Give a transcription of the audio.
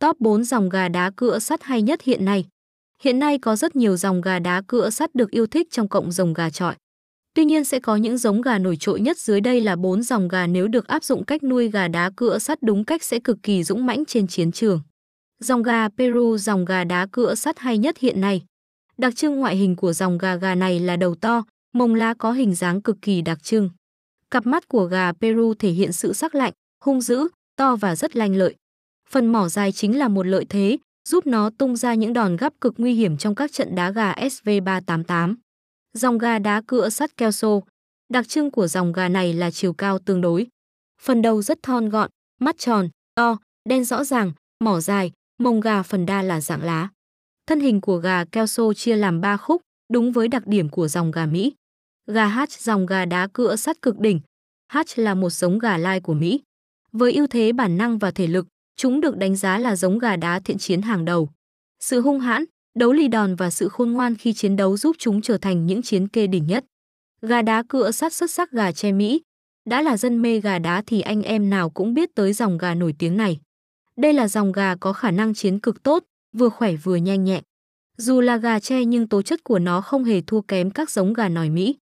Top 4 dòng gà đá cựa sắt hay nhất hiện nay. Hiện nay có rất nhiều dòng gà đá cựa sắt được yêu thích trong cộng dòng gà trọi. Tuy nhiên sẽ có những giống gà nổi trội nhất dưới đây là 4 dòng gà nếu được áp dụng cách nuôi gà đá cựa sắt đúng cách sẽ cực kỳ dũng mãnh trên chiến trường. Dòng gà Peru dòng gà đá cựa sắt hay nhất hiện nay. Đặc trưng ngoại hình của dòng gà gà này là đầu to, mông lá có hình dáng cực kỳ đặc trưng. Cặp mắt của gà Peru thể hiện sự sắc lạnh, hung dữ, to và rất lanh lợi. Phần mỏ dài chính là một lợi thế, giúp nó tung ra những đòn gắp cực nguy hiểm trong các trận đá gà SV388. Dòng gà đá cựa sắt Kelso. Đặc trưng của dòng gà này là chiều cao tương đối. Phần đầu rất thon gọn, mắt tròn, to, đen rõ ràng, mỏ dài, mông gà phần đa là dạng lá. Thân hình của gà Kelso chia làm 3 khúc, đúng với đặc điểm của dòng gà Mỹ. Gà Hatch dòng gà đá cựa sắt cực đỉnh. Hatch là một giống gà lai của Mỹ. Với ưu thế bản năng và thể lực, chúng được đánh giá là giống gà đá thiện chiến hàng đầu. Sự hung hãn, đấu lì đòn và sự khôn ngoan khi chiến đấu giúp chúng trở thành những chiến kê đỉnh nhất. Gà đá cựa sắt xuất sắc gà che Mỹ. Đã là dân mê gà đá thì anh em nào cũng biết tới dòng gà nổi tiếng này. Đây là dòng gà có khả năng chiến cực tốt, vừa khỏe vừa nhanh nhẹn. Dù là gà tre nhưng tố chất của nó không hề thua kém các giống gà nòi Mỹ.